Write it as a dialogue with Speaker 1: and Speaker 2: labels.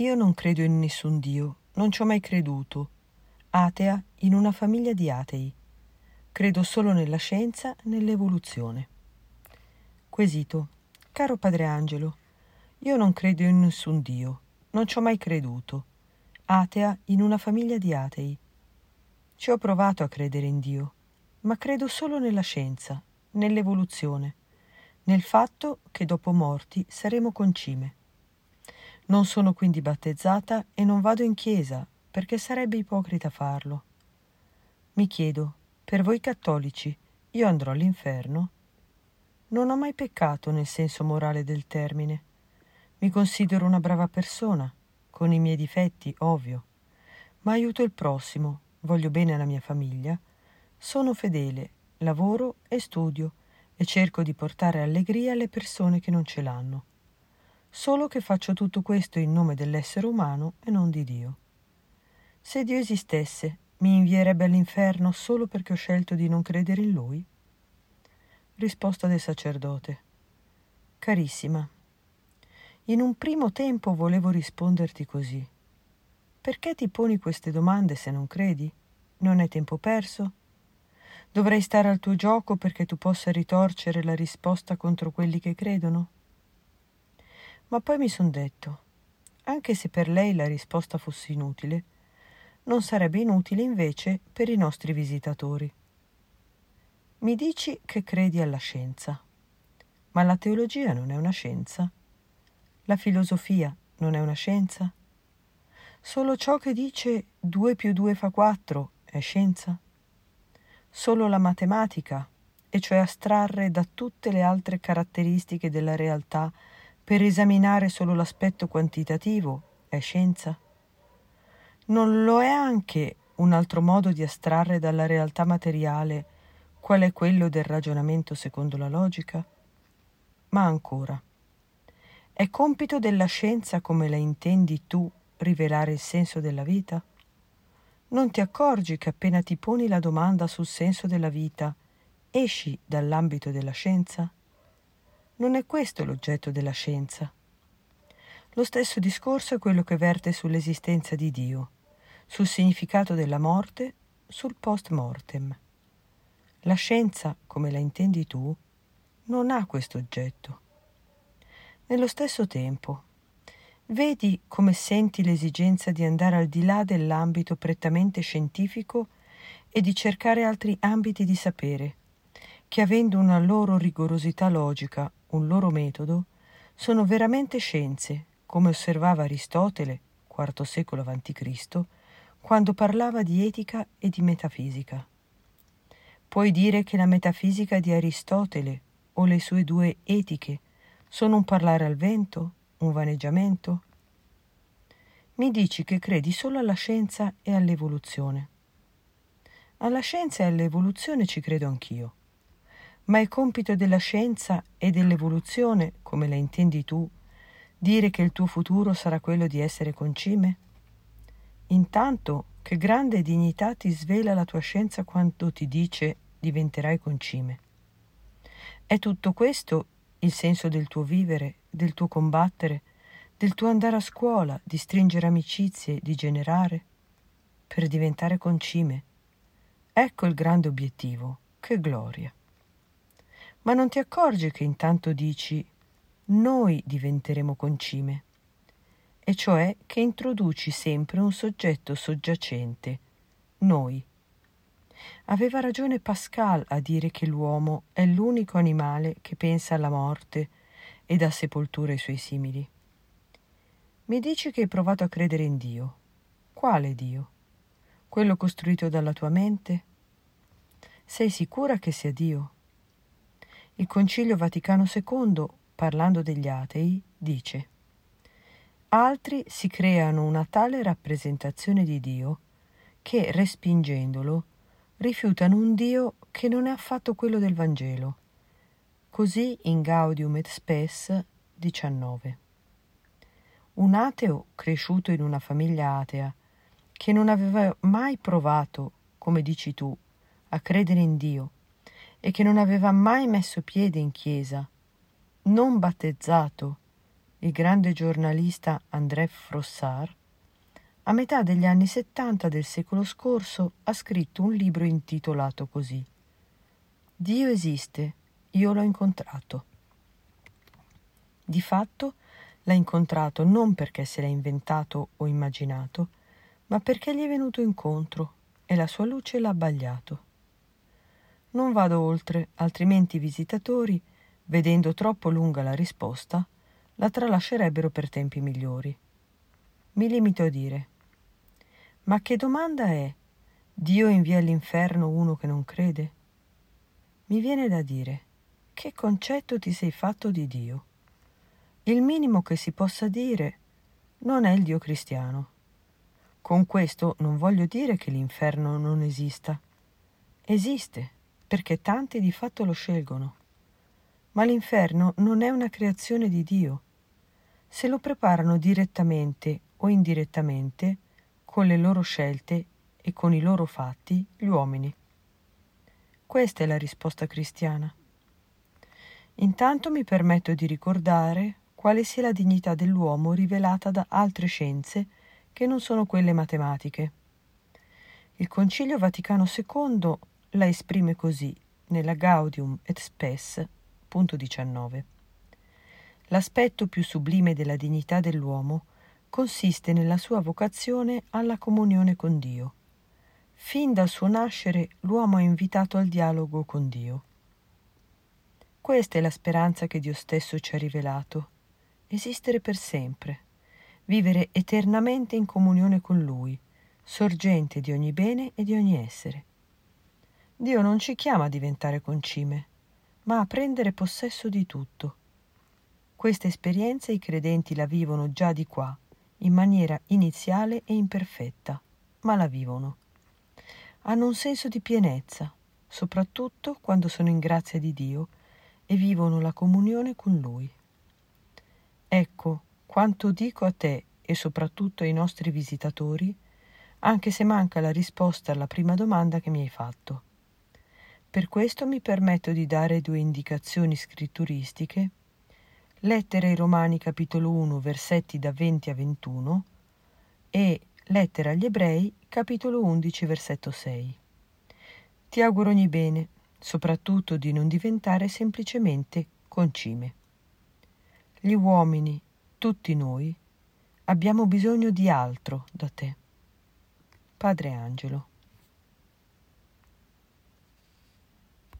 Speaker 1: Io non credo in nessun Dio, non ci ho mai creduto. Atea in una famiglia di atei. Credo solo nella scienza, nell'evoluzione. Quesito. Caro Padre Angelo, io non credo in nessun Dio, non ci ho mai creduto. Atea in una famiglia di atei. Ci ho provato a credere in Dio, ma credo solo nella scienza, nell'evoluzione, nel fatto che dopo morti saremo concime. Non sono quindi battezzata e non vado in chiesa perché sarebbe ipocrita farlo. Mi chiedo, per voi cattolici, io andrò all'inferno? Non ho mai peccato nel senso morale del termine. Mi considero una brava persona, con i miei difetti, ovvio, ma aiuto il prossimo, voglio bene alla mia famiglia, sono fedele, lavoro e studio e cerco di portare allegria alle persone che non ce l'hanno solo che faccio tutto questo in nome dell'essere umano e non di Dio. Se Dio esistesse, mi invierebbe all'inferno solo perché ho scelto di non credere in Lui? Risposta del sacerdote. Carissima, in un primo tempo volevo risponderti così. Perché ti poni queste domande se non credi? Non è tempo perso? Dovrei stare al tuo gioco perché tu possa ritorcere la risposta contro quelli che credono? Ma poi mi son detto, anche se per lei la risposta fosse inutile, non sarebbe inutile invece per i nostri visitatori. Mi dici che credi alla scienza, ma la teologia non è una scienza? La filosofia non è una scienza? Solo ciò che dice 2 più 2 fa 4 è scienza? Solo la matematica, e cioè astrarre da tutte le altre caratteristiche della realtà per esaminare solo l'aspetto quantitativo è scienza? Non lo è anche un altro modo di astrarre dalla realtà materiale qual è quello del ragionamento secondo la logica? Ma ancora, è compito della scienza come la intendi tu rivelare il senso della vita? Non ti accorgi che appena ti poni la domanda sul senso della vita, esci dall'ambito della scienza? Non è questo l'oggetto della scienza. Lo stesso discorso è quello che verte sull'esistenza di Dio, sul significato della morte, sul post mortem. La scienza, come la intendi tu, non ha questo oggetto. Nello stesso tempo, vedi come senti l'esigenza di andare al di là dell'ambito prettamente scientifico e di cercare altri ambiti di sapere, che avendo una loro rigorosità logica un loro metodo, sono veramente scienze, come osservava Aristotele, IV secolo a.C., quando parlava di etica e di metafisica. Puoi dire che la metafisica di Aristotele o le sue due etiche sono un parlare al vento, un vaneggiamento? Mi dici che credi solo alla scienza e all'evoluzione. Alla scienza e all'evoluzione ci credo anch'io ma è compito della scienza e dell'evoluzione, come la intendi tu, dire che il tuo futuro sarà quello di essere concime? Intanto, che grande dignità ti svela la tua scienza quando ti dice diventerai concime. È tutto questo il senso del tuo vivere, del tuo combattere, del tuo andare a scuola, di stringere amicizie, di generare? Per diventare concime. Ecco il grande obiettivo. Che gloria ma non ti accorgi che intanto dici noi diventeremo concime, e cioè che introduci sempre un soggetto soggiacente, noi. Aveva ragione Pascal a dire che l'uomo è l'unico animale che pensa alla morte e dà sepoltura ai suoi simili. Mi dici che hai provato a credere in Dio. Quale Dio? Quello costruito dalla tua mente? Sei sicura che sia Dio? Il Concilio Vaticano II, parlando degli atei, dice Altri si creano una tale rappresentazione di Dio che, respingendolo, rifiutano un Dio che non è affatto quello del Vangelo. Così in Gaudium et Spes 19. Un ateo cresciuto in una famiglia atea, che non aveva mai provato, come dici tu, a credere in Dio, e che non aveva mai messo piede in chiesa, non battezzato, il grande giornalista André Frossard, a metà degli anni 70 del secolo scorso ha scritto un libro intitolato così Dio esiste, io l'ho incontrato. Di fatto l'ha incontrato non perché se l'ha inventato o immaginato, ma perché gli è venuto incontro e la sua luce l'ha abbagliato. Non vado oltre, altrimenti i visitatori, vedendo troppo lunga la risposta, la tralascerebbero per tempi migliori. Mi limito a dire ma che domanda è? Dio invia all'inferno uno che non crede? Mi viene da dire, che concetto ti sei fatto di Dio? Il minimo che si possa dire non è il Dio cristiano. Con questo non voglio dire che l'inferno non esista. Esiste, perché tanti di fatto lo scelgono. Ma l'inferno non è una creazione di Dio. Se lo preparano direttamente o indirettamente, con le loro scelte e con i loro fatti gli uomini. Questa è la risposta cristiana. Intanto mi permetto di ricordare quale sia la dignità dell'uomo rivelata da altre scienze che non sono quelle matematiche. Il Concilio Vaticano II la esprime così nella Gaudium et Spes, punto 19. L'aspetto più sublime della dignità dell'uomo consiste nella sua vocazione alla comunione con Dio. Fin dal suo nascere l'uomo è invitato al dialogo con Dio. Questa è la speranza che Dio stesso ci ha rivelato, esistere per sempre, vivere eternamente in comunione con Lui, sorgente di ogni bene e di ogni essere. Dio non ci chiama a diventare concime, ma a prendere possesso di tutto. Questa esperienza i credenti la vivono già di qua, in maniera iniziale e imperfetta, ma la vivono. Hanno un senso di pienezza, soprattutto quando sono in grazia di Dio e vivono la comunione con Lui. Ecco quanto dico a te e soprattutto ai nostri visitatori, anche se manca la risposta alla prima domanda che mi hai fatto. Per questo mi permetto di dare due indicazioni scritturistiche Lettere ai Romani capitolo 1 versetti da 20 a 21 e Lettera agli Ebrei capitolo 11 versetto 6. Ti auguro ogni bene, soprattutto di non diventare semplicemente concime. Gli uomini, tutti noi, abbiamo bisogno di altro da te. Padre Angelo.